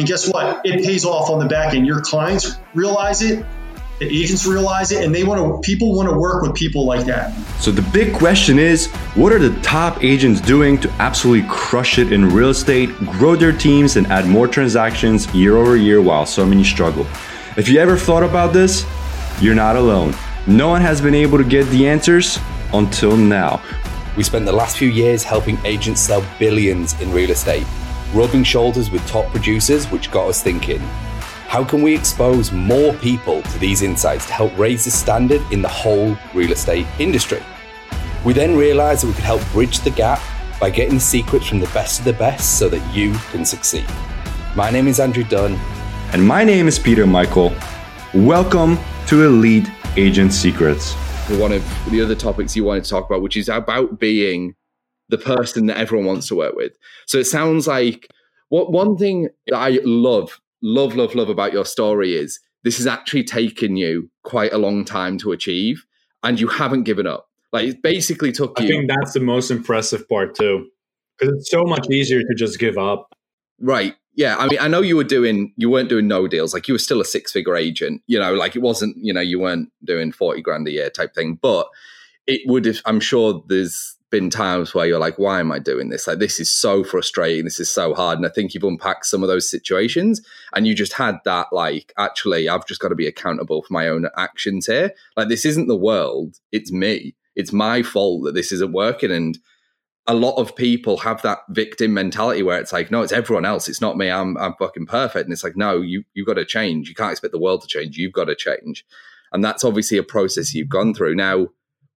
And guess what? It pays off on the back end. Your clients realize it, the agents realize it, and they want to. People want to work with people like that. So the big question is, what are the top agents doing to absolutely crush it in real estate, grow their teams, and add more transactions year over year while so many struggle? If you ever thought about this, you're not alone. No one has been able to get the answers until now. We spent the last few years helping agents sell billions in real estate, rubbing shoulders with top producers, which got us thinking how can we expose more people to these insights to help raise the standard in the whole real estate industry? We then realized that we could help bridge the gap by getting the secrets from the best of the best so that you can succeed. My name is Andrew Dunn. And my name is Peter Michael. Welcome to Elite Agent Secrets. One of the other topics you wanted to talk about, which is about being the person that everyone wants to work with. So it sounds like what one thing that I love love, love, love about your story is this has actually taken you quite a long time to achieve, and you haven't given up. Like it basically took I you. I think that's the most impressive part too, because it's so much easier to just give up. Right. Yeah. I mean, I know you were doing, you weren't doing no deals. Like you were still a six figure agent. You know, like it wasn't, you know, you weren't doing forty grand a year type thing. But it would. Have, I'm sure there's been times where you're like, why am I doing this? Like, this is so frustrating. This is so hard. And I think you've unpacked some of those situations and you just had that, like, actually, I've just got to be accountable for my own actions here. Like, this isn't the world, it's me. It's my fault that this isn't working. And a lot of people have that victim mentality where it's like, no, it's everyone else. It's not me. I'm, I'm fucking perfect. And it's like, no, you, you've got to change. You can't expect the world to change. You've got to change. And that's obviously a process you've gone through. Now,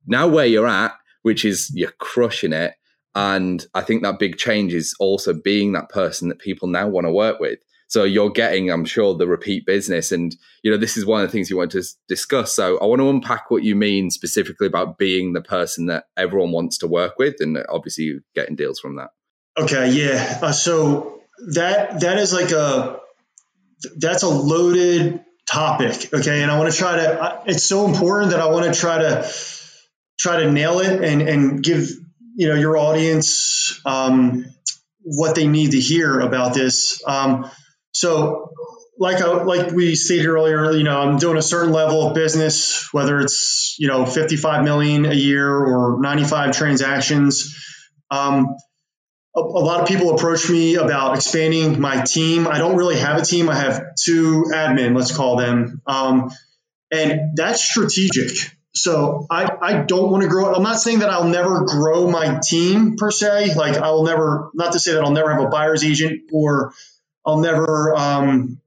now where you're at, which is you're crushing it. And I think that big change is also being that person that people now want to work with. So you're getting, I'm sure, the repeat business. And, you know, this is one of the things you want to discuss. So I want to unpack what you mean specifically about being the person that everyone wants to work with and obviously getting deals from that. Okay. Yeah. Uh, so that, that is like a, that's a loaded topic. Okay. And I want to try to, it's so important that I want to try to, try to nail it and and give you know your audience um, what they need to hear about this. Um, so, like I, like we stated earlier, you know, I'm doing a certain level of business, whether it's you know 55 million a year or 95 transactions. Um, a, a, lot of people approach me about expanding my team. I don't really have a team. I have two admin, let's call them, um, and that's strategic. So I, I don't want to grow. I'm not saying that I'll never grow my team per se. Like I will never, not to say that I'll never have a buyer's agent or I'll never, um,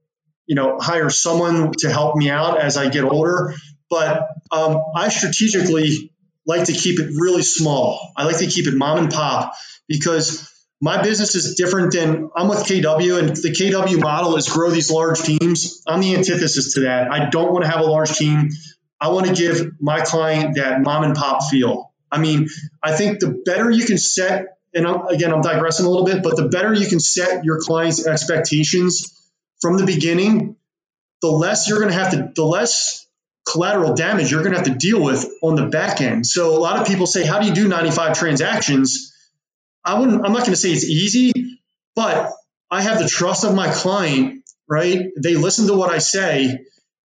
you know, hire someone to help me out as I get older. But um, I strategically like to keep it really small. I like to keep it mom and pop because my business is different than I'm with KW and the KW model is grow these large teams. I'm the antithesis to that. I don't want to have a large team. I want to give my client that mom and pop feel. I mean, I think the better you can set, and I'm, again, I'm digressing a little bit, but the better you can set your client's expectations from the beginning, the less you're going to have to, the less collateral damage you're going to have to deal with on the back end. So a lot of people say, how do you do 95 transactions? I wouldn't, I'm not going to say it's easy, but I have the trust of my client, right? They listen to what I say.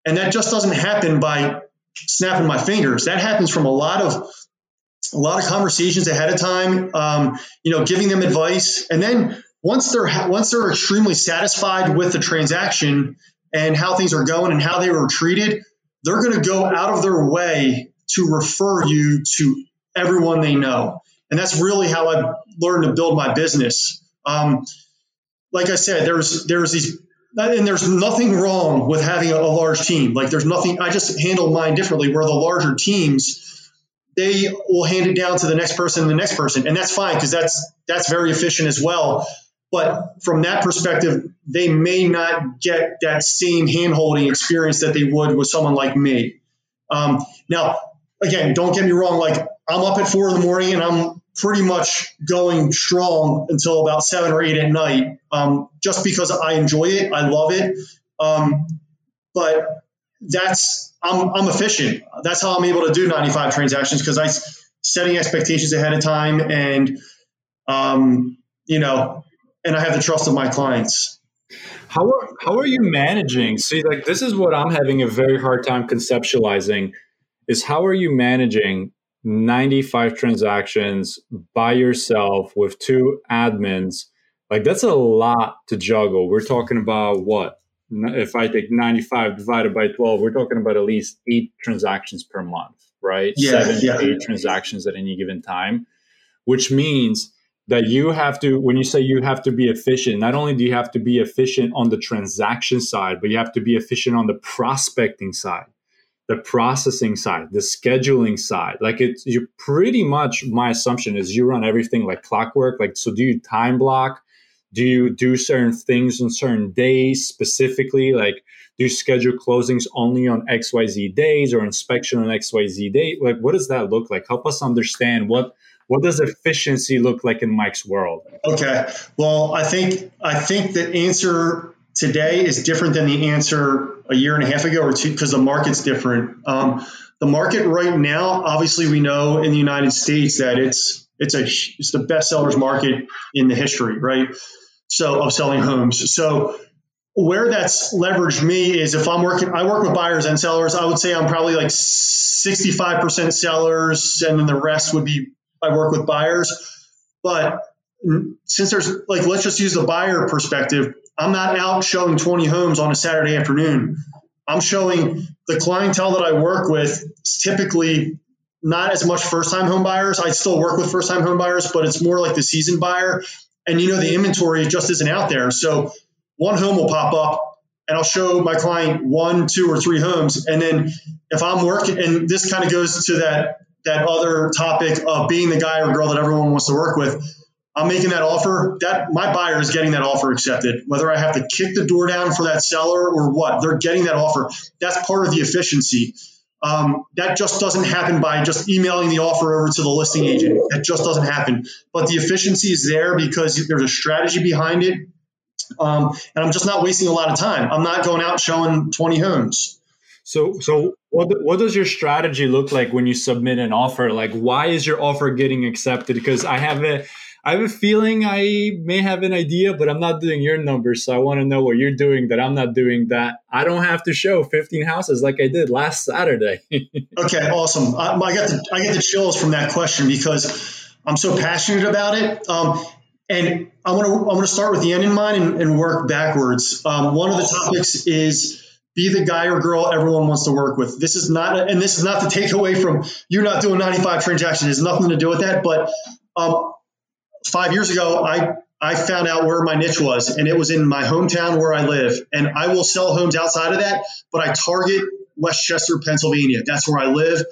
And that just doesn't happen by snapping my fingers. That happens from a lot of a lot of conversations ahead of time. Um, you know, giving them advice, and then once they're once they're extremely satisfied with the transaction and how things are going and how they were treated, they're going to go out of their way to refer you to everyone they know. And that's really how I've learned to build my business. Um, like I said, there's there's these and there's nothing wrong with having a, large team. Like there's nothing. I just handle mine differently. Where the larger teams, they will hand it down to the next person and the next person, and that's fine because that's that's very efficient as well. But from that perspective, they may not get that same handholding experience that they would with someone like me. Um, now, again, don't get me wrong. Like I'm up at four in the morning and I'm pretty much going strong until about seven or eight at night, um, just because I enjoy it. I love it. Um, but that's I'm, I'm efficient. That's how I'm able to do 95 transactions because I setting expectations ahead of time and um, you know, and I have the trust of my clients. How are how are you managing? See, like this is what I'm having a very hard time conceptualizing is how are you managing 95 transactions by yourself with two admins? Like that's a lot to juggle. We're talking about what? If I take 95 divided by 12, we're talking about at least eight transactions per month, right? Yeah, Seven yeah. to eight transactions at any given time, which means that you have to when you say you have to be efficient not only do you have to be efficient on the transaction side but you have to be efficient on the prospecting side the processing side the scheduling side. Like it's you pretty much my assumption is you run everything like clockwork like so do you time block? Do you do certain things on certain days specifically? Like do you schedule closings only on xyz days or inspection on xyz day? Like what does that look like? Help us understand what what does efficiency look like in Mike's world? Okay. Well, I think I think the answer today is different than the answer a year and a half ago or two because the market's different. Um, the market right now, obviously, we know in the United States that it's it's a it's the best sellers market in the history, right? So of selling homes. So where that's leveraged me is if I'm working, I work with buyers and sellers. I would say I'm probably like 65% sellers, and then the rest would be I work with buyers. But since there's like, let's just use the buyer perspective. I'm not out showing 20 homes on a Saturday afternoon. I'm showing the clientele that I work with is typically not as much first time home buyers. I still work with first time home buyers, but it's more like the seasoned buyer. And you know, the inventory just isn't out there. So one home will pop up and I'll show my client one, two, or three homes. And then if I'm working, and this kind of goes to that that other topic of being the guy or girl that everyone wants to work with. I'm making that offer. That my buyer is getting that offer accepted. Whether I have to kick the door down for that seller or what, they're getting that offer. That's part of the efficiency. Um, that just doesn't happen by just emailing the offer over to the listing agent. That just doesn't happen. But the efficiency is there because there's a strategy behind it. Um, and I'm just not wasting a lot of time. I'm not going out showing 20 homes. So, so what what does your strategy look like when you submit an offer? Like, why is your offer getting accepted? Because I have a I have a feeling I may have an idea, but I'm not doing your numbers. So I want to know what you're doing that I'm not doing. That I don't have to show 15 houses like I did last Saturday. okay, awesome. I, I got the I get the chills from that question because I'm so passionate about it. Um, and I want to I want to start with the end in mind and, and work backwards. Um, one of the topics is be the guy or girl everyone wants to work with. This is not, and this is not to take away from you not doing 95 transactions. It has nothing to do with that. But um, five years ago, I I found out where my niche was, and it was in my hometown where I live. And I will sell homes outside of that, but I target West Chester, Pennsylvania. That's where I live.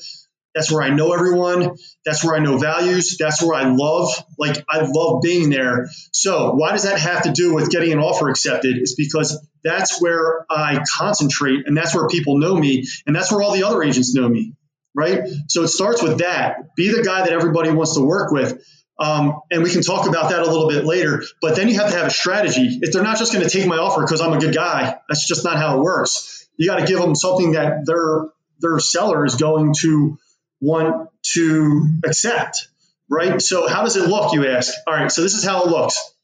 That's where I know everyone. That's where I know values. That's where I love, like, I love being there. So, why does that have to do with getting an offer accepted? It's because that's where I concentrate and that's where people know me and that's where all the other agents know me, right? So, it starts with that. Be the guy that everybody wants to work with. Um, and we can talk about that a little bit later. But then you have to have a strategy. If they're not just going to take my offer because I'm a good guy, that's just not how it works. You got to give them something that their their seller is going to want to accept, right? So how does it look, you ask? All right, so this is how it looks.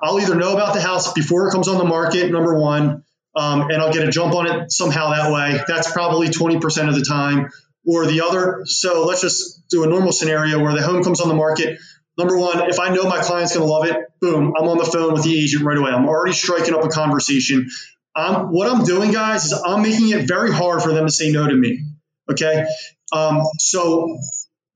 I'll either know about the house before it comes on the market, number one, um, and I'll get a jump on it somehow that way. That's probably 20% of the time. Or the other, so let's just do a normal scenario where the home comes on the market. Number one, if I know my client's going to love it, boom, I'm on the phone with the agent right away. I'm already striking up a conversation. What I'm doing, guys, is I'm making it very hard for them to say no to me. Okay. Um, so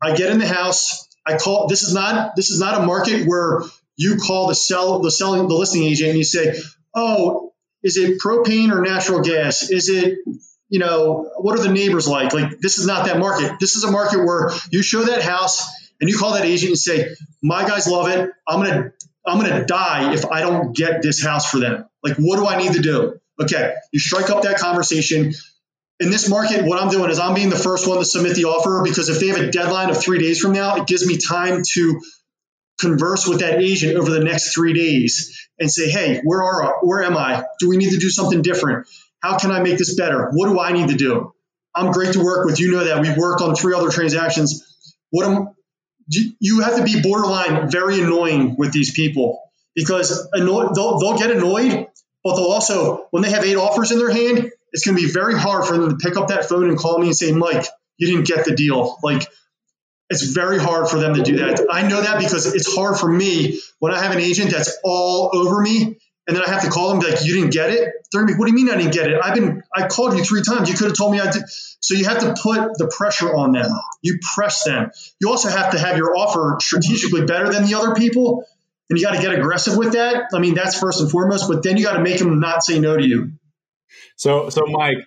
I get in the house. I call. This is not. This is not a market where you call the sell the selling the listing agent and you say, "Oh, is it propane or natural gas? Is it you know what are the neighbors like?" Like this is not that market. This is a market where you show that house and you call that agent and say, "My guys love it. I'm gonna I'm gonna die if I don't get this house for them. Like, what do I need to do?" Okay, you strike up that conversation in this market, what I'm doing is I'm being the first one to submit the offer because if they have a deadline of three days from now, it gives me time to converse with that agent over the next three days and say, hey, where are where am I? Do we need to do something different? How can I make this better? What do I need to do? I'm great to work with. You know that we've worked on three other transactions. What am you have to be borderline very annoying with these people because they'll, they'll get annoyed but they'll also, when they have eight offers in their hand, it's going to be very hard for them to pick up that phone and call me and say, Mike, you didn't get the deal. Like, it's very hard for them to do that. I know that because it's hard for me when I have an agent that's all over me and then I have to call them like, you didn't get it. They're gonna be, what do you mean I didn't get it? I've been, I called you three times. You could have told me I did. So you have to put the pressure on them. You press them. You also have to have your offer strategically better than the other people. And you got to get aggressive with that. I mean, that's first and foremost, but then you got to make them not say no to you. So, so Mike,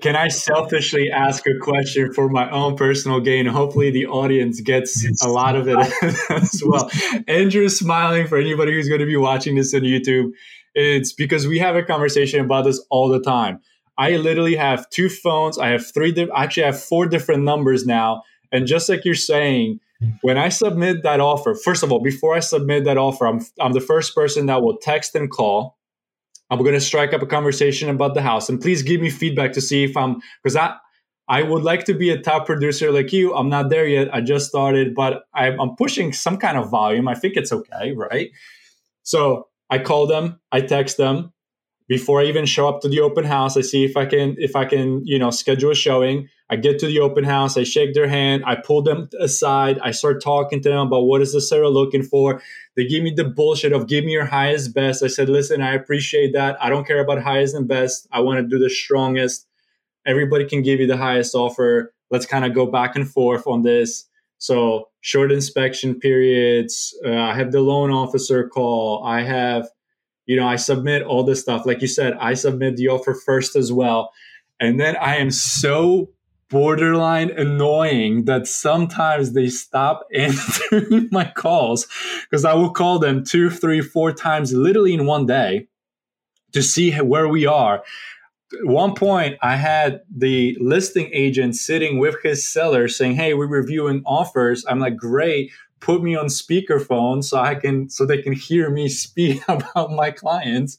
can, I selfishly ask a question for my own personal gain? Hopefully, the audience gets a lot of it as well. Andrew's smiling for anybody who's going to be watching this on YouTube. It's because we have a conversation about this all the time. I literally have two phones. I have three, di- actually, I have four different numbers now. And just like you're saying, when I submit that offer, first of all, before I submit that offer, I'm, I'm the first person that will text and call I'm going to strike up a conversation about the house, and please give me feedback to see if I'm because I I would like to be a top producer like you. I'm not there yet. I just started, but I'm, I'm pushing some kind of volume. I think it's okay, right? So I call them, I text them before I even show up to the open house. I see if I can if I can you know schedule a showing. I get to the open house, I shake their hand, I pull them aside, I start talking to them about what is the seller looking for. They give me the bullshit of give me your highest best. I said, listen, I appreciate that. I don't care about highest and best. I want to do the strongest. Everybody can give you the highest offer. Let's kind of go back and forth on this. So short inspection periods. Uh, I have the loan officer call. I have, you know, I submit all this stuff. Like you said, I submit the offer first as well. And then I am so borderline annoying that sometimes they stop answering my calls because I will call them two, three, four times literally in one day to see where we are. At one point, I had the listing agent sitting with his seller saying, Hey, we're reviewing offers. I'm like, Great, put me on speakerphone so I can so they can hear me speak about my clients.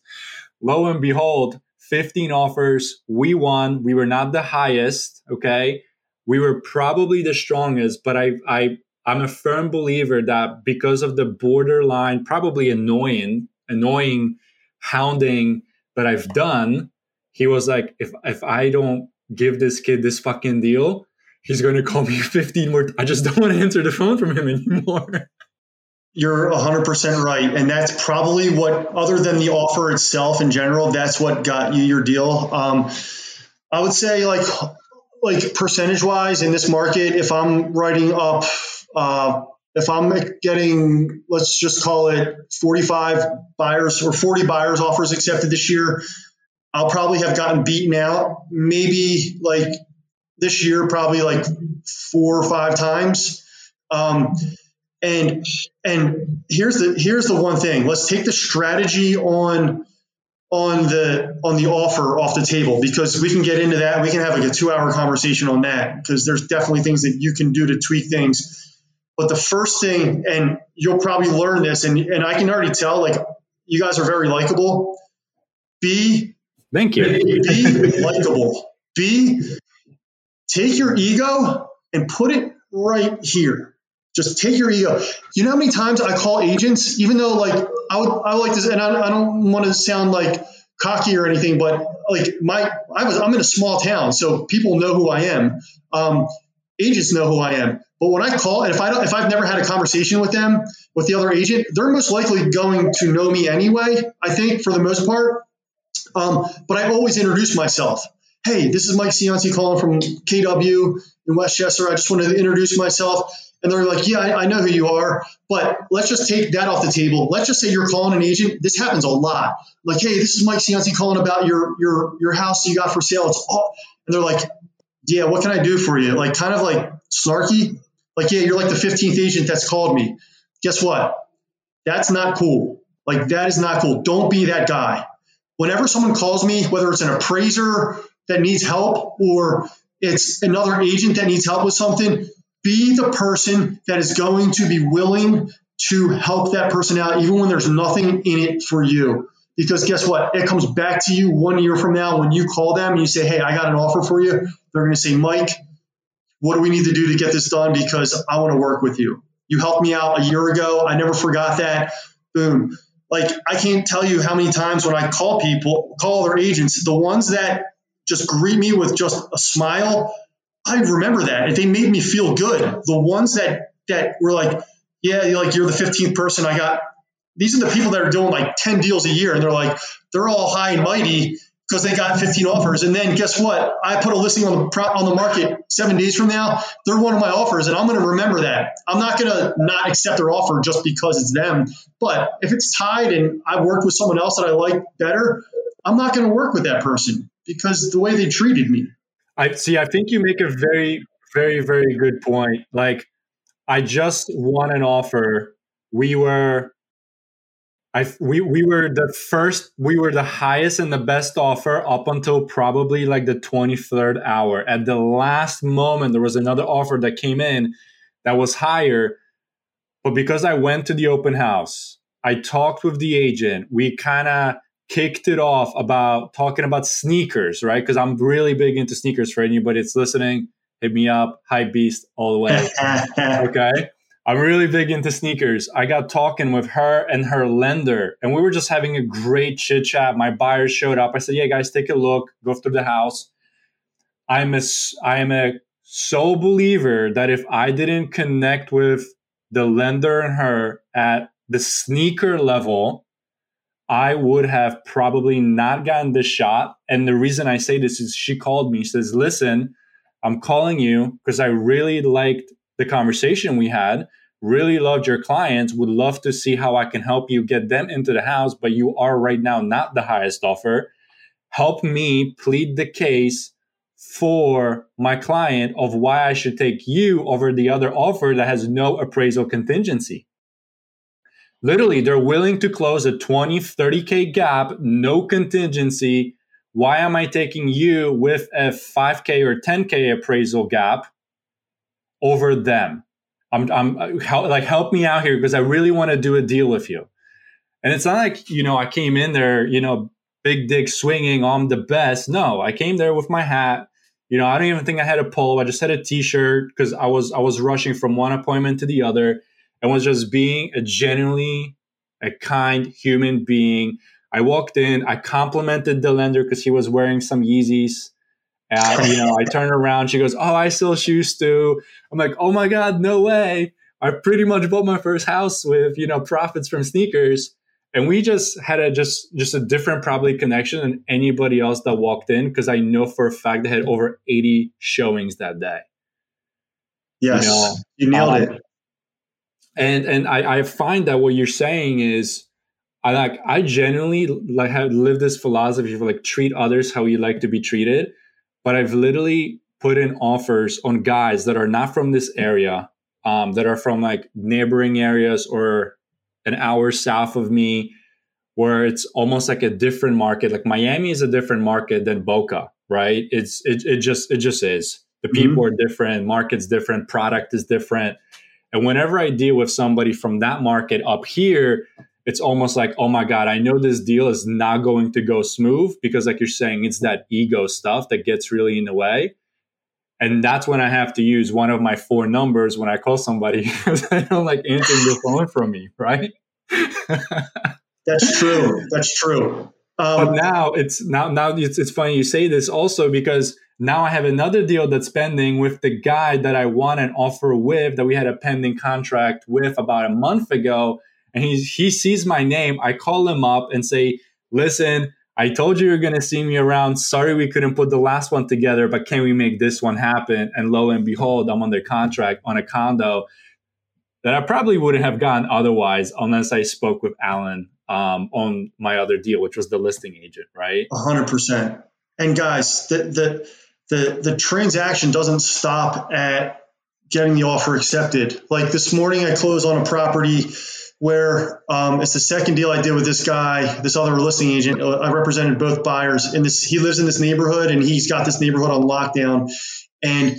Lo and behold, 15 offers. We won. We were not the highest. Okay. We were probably the strongest, but I, I, I'm a firm believer that because of the borderline, probably annoying, annoying hounding that I've done, he was like, if, if I don't give this kid this fucking deal, he's going to call me 15 more. I just don't want to answer the phone from him anymore. You're 100% right. And that's probably what, other than the offer itself in general, that's what got you your deal. Um, I would say, like, like percentage wise in this market, if I'm writing up, uh, if I'm getting, let's just call it 45 buyers or 40 buyers offers accepted this year, I'll probably have gotten beaten out maybe like this year, probably like four or five times. Um, and and here's the here's the one thing. Let's take the strategy on on the on the offer off the table because we can get into that. We can have like a two hour conversation on that because there's definitely things that you can do to tweak things. But the first thing, and you'll probably learn this, and and I can already tell, like you guys are very likable. Be thank you. Be, be likable. Be take your ego and put it right here just take your ego. You know how many times I call agents, even though like I would I like this, and I, I don't want to sound like cocky or anything, but like my I was I'm in a small town, so people know who I am. Um, agents know who I am. But when I call, and if I don't, if I've never had a conversation with them with the other agent, they're most likely going to know me anyway. I think for the most part. Um, but I always introduce myself. Hey, this is Mike Cianci calling from KW in West Chester. I just wanted to introduce myself and they're like, yeah, I, I, know who you are, but let's just take that off the table. Let's just say you're calling an agent. This happens a lot. Like, hey, this is Mike Cianci calling about your your your house you got for sale. It's all, and they're like, yeah, what can I do for you? Like, kind of like snarky. Like, yeah, you're like the 15th agent that's called me. Guess what? That's not cool. Like, that is not cool. Don't be that guy. Whenever someone calls me, whether it's an appraiser that needs help or it's another agent that needs help with something, be the person that is going to be willing to help that person out, even when there's nothing in it for you. Because guess what? It comes back to you one year from now when you call them and you say, Hey, I got an offer for you. They're going to say, Mike, what do we need to do to get this done? Because I want to work with you. You helped me out a year ago. I never forgot that. Boom. like I can't tell you how many times when I call people, call their agents, the ones that just greet me with just a smile, I remember that. They made me feel good. The ones that that were like, yeah, you're like you're the 15th person I got. These are the people that are doing like 10 deals a year, and they're like, they're all high and mighty because they got 15 offers. And then guess what? I put a listing on the on the market seven days from now. They're one of my offers, and I'm going to remember that. I'm not going to not accept their offer just because it's them. But if it's tied and I've worked with someone else that I like better, I'm not going to work with that person because the way they treated me. I see. I think you make a very, very, very good point. Like, I just won an offer. We were I we we were the first we were the highest and the best offer up until probably like the 23rd hour. At the last moment there was another offer that came in that was higher but because I went to the open house, I talked with the agent. We kind of kicked it off about talking about sneakers, right? Cuz I'm really big into sneakers for anybody that's listening. Hit me up, Hype Beast all the way. okay? I'm really big into sneakers. I got talking with her and her lender, and we were just having a great chit chat. My buyer showed up. I said, "Yeah, guys, take a look. Go through the house." I'm a I am a sole believer that if I didn't connect with the lender and her at the sneaker level, I would have probably not gotten the shot. And the reason I say this is she called me. She says, "Listen, I'm calling you because I really liked the conversation we had. Really loved your clients, would love to see how I can help you get them into the house, but you are right now not the highest offer. Help me plead the case for my client of why I should take you over the other offer that has no appraisal contingency. Literally, they're willing to close a 20, 30K gap, no contingency. Why am I taking you with a 5K or 10K appraisal gap over them. I'm, I'm help, like, help me out here because I really want to do a deal with you. And it's not like, you know, I came in there, you know, big dick swinging, I'm the best. No, I came there with my hat. You know, I don't even think I had a polo. I just had a t-shirt because I was, I was rushing from one appointment to the other and was just being a genuinely a kind human being. I walked in, I complimented the lender because he was wearing some Yeezys. And, you know, I turn around, she goes, Oh, I sell shoes too. I'm like, Oh my God, no way. I pretty much bought my first house with, you know, profits from sneakers. And we just had a just just a different probably connection than anybody else that walked in because I know for a fact they had over 80 showings that day. Yes. You, know, you nailed um, it. And and I, I find that what you're saying is I like I genuinely like have lived this philosophy of like treat others how you like to be treated but I've literally put in offers on guys that are not from this area, um, that are from like neighboring areas or an hour south of me, where it's almost like a different market. Like Miami is a different market than Boca, right? It's it, it just it just is. The mm-hmm. people mm-hmm. are different, market's different, product is different. And whenever I deal with somebody from that market up here, it's almost like, oh my God, I know this deal is not going to go smooth because, like you're saying, it's that ego stuff that gets really in the way. And that's when I have to use one of my four numbers when I call somebody because I don't like answering the phone from me, right? that's true. That's true. Um, but now it's now now it's, it's funny you say this also because now I have another deal that's pending with the guy that I won an offer with that we had a pending contract with about a month ago and he he sees my name. I call him up and say, "Listen, I told you you're going to see me around. Sorry we couldn't put the last one together, but can we make this one happen?" And lo and behold, I'm under contract on a condo that I probably wouldn't have gotten otherwise unless I spoke with Alan um, on my other deal, which was the listing agent, right? hundred percent. And guys, the, the the the transaction doesn't stop at getting the offer accepted. Like this morning, I closed on a property where um, it's the second deal I did with this guy, this other listing agent. Uh, I represented both buyers, and this he lives in this neighborhood, and he's got this neighborhood on lockdown, and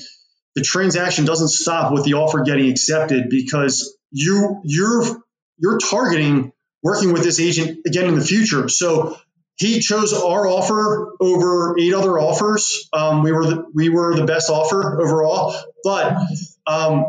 the transaction doesn't stop with the offer getting accepted because you you're you're targeting working with this agent again in the future. So he chose our offer over eight other offers. Um, we were the, we were the best offer overall, but um,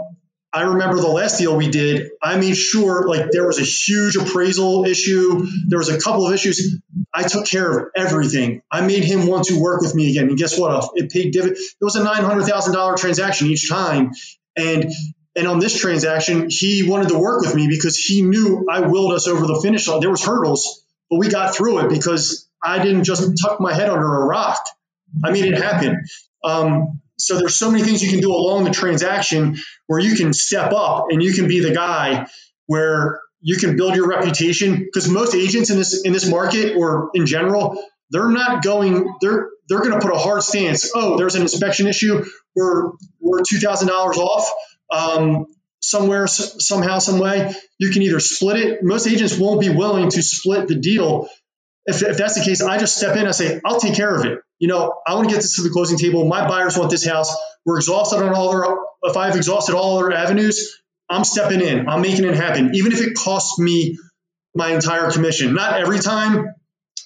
I remember the last deal we did, I made sure like there was a huge appraisal issue. There was a couple of issues. I took care of everything. I made him want to work with me again. And guess what? It paid dividend. It was a $900,000 transaction each time. And and on this transaction, he wanted to work with me because he knew I willed us over the finish line. There was hurdles, but we got through it because I didn't just tuck my head under a rock. I made it happen. Um, so there's so many things you can do along the transaction where you can step up and you can be the guy where you can build your reputation because most agents in this in this market or in general they're not going they're they're going to put a hard stance oh there's an inspection issue we're we're $2000 off um, somewhere somehow some way you can either split it most agents won't be willing to split the deal if, if that's the case, I just step in. I say, I'll take care of it. You know, I want to get this to the closing table. My buyers want this house. We're exhausted on all their. If I've exhausted all their avenues, I'm stepping in. I'm making it happen, even if it costs me my entire commission. Not every time,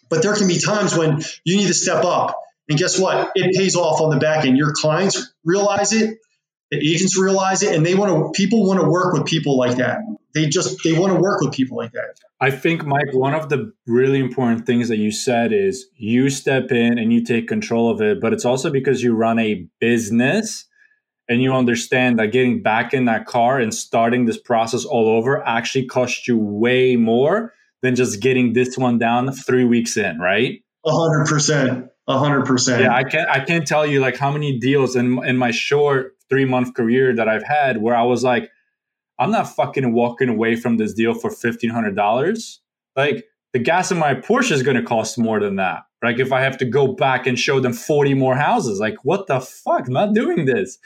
but there can be times when you need to step up. And guess what? It pays off on the back end. Your clients realize it, the agents realize it, and they want to. People want to work with people like that they just they want to work with people like that. I think Mike, one of the really important things that you said is you step in and you take control of it, but it's also because you run a business and you understand that getting back in that car and starting this process all over actually costs you way more than just getting this one down 3 weeks in, right? A hundred percent. A hundred percent. Yeah, I can't I can't tell you like how many deals in in my short three month career that I've had where I was like, I'm not fucking walking away from this deal for $1,500. Like the gas in my Porsche is going to cost more than that. Like if I have to go back and show them 40 more houses, like what the fuck? I'm not doing this.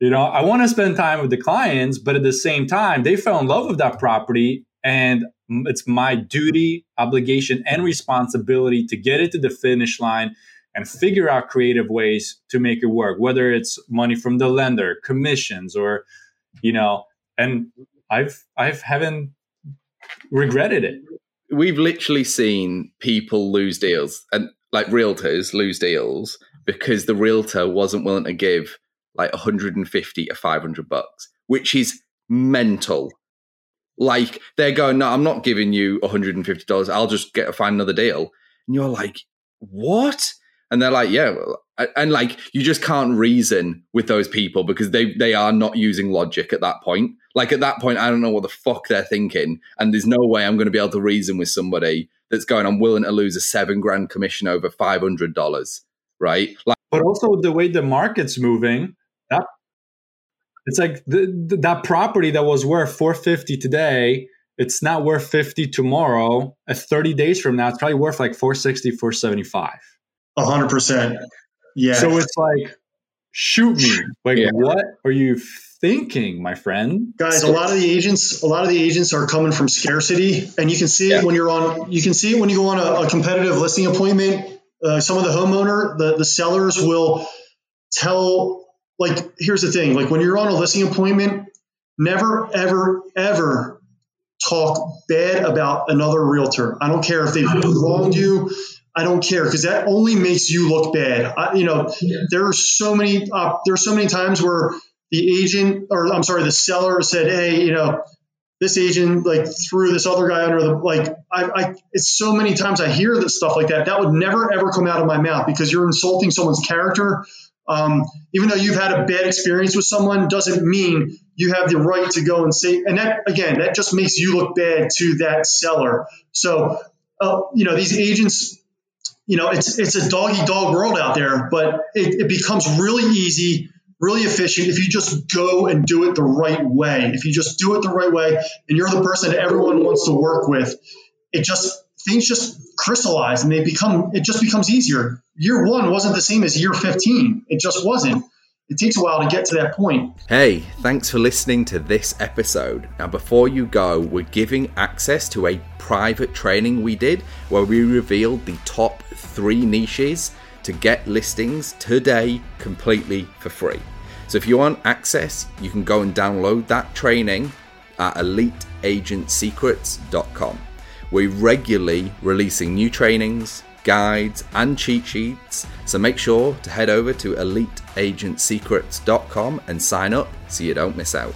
You know, I want to spend time with the clients, but at the same time, they fell in love with that property and it's my duty, obligation, and responsibility to get it to the finish line and figure out creative ways to make it work, whether it's money from the lender, commissions, or, you know, and I've I've haven't regretted it. We've literally seen people lose deals and like realtors lose deals because the realtor wasn't willing to give like 150 or 500 bucks, which is mental. Like they're going, no, I'm not giving you 150 dollars. I'll just get find another deal. And you're like, what? And they're like, yeah, well, and like you just can't reason with those people because they they are not using logic at that point. Like at that point, I don't know what the fuck they're thinking, and there's no way I'm going to be able to reason with somebody that's going. I'm willing to lose a seven grand commission over five hundred dollars, right? Like, but also the way the market's moving, that it's like the, the, that property that was worth four fifty today. It's not worth 50 tomorrow. At 30 days from now, it's probably worth like 460, 475. Hundred percent. Yeah. So it's like, shoot me. Like, yeah. what are you thinking, my friend? Guys, a lot of the agents, a lot of the agents are coming from scarcity, and you can see yeah. it when you're on. You can see it when you go on a, a competitive listing appointment. Uh, some of the homeowner, the the sellers will tell. Like, here's the thing: like when you're on a listing appointment, never, ever, ever talk bad about another realtor. I don't care if they've wronged you. I don't care because that only makes you look bad. I, you know, yeah. there are so many uh, there are so many times where the agent or I'm sorry, the seller said, "Hey, you know, this agent like threw this other guy under the like." I, I it's so many times I hear that stuff like that. That would never ever come out of my mouth because you're insulting someone's character. Um, even though you've had a bad experience with someone, doesn't mean you have the right to go and say. And that again, that just makes you look bad to that seller. So, uh, you know, these agents you know, it's it's a doggy dog world out there, but it, it becomes really easy, really efficient if you just go and do it the right way. If you just do it the right way, and you're the person that everyone wants to work with, it just things just crystallize and they become it just becomes easier. Year one wasn't the same as year 15. It just wasn't it takes a while to get to that point. Hey, thanks for listening to this episode. Now, before you go, we're giving access to a private training we did where we revealed the top three niches to get listings today completely for free. So, if you want access, you can go and download that training at eliteagentsecrets.com. We're regularly releasing new trainings, guides, and cheat sheets. So make sure to head over to eliteagentsecrets.com and sign up so you don't miss out.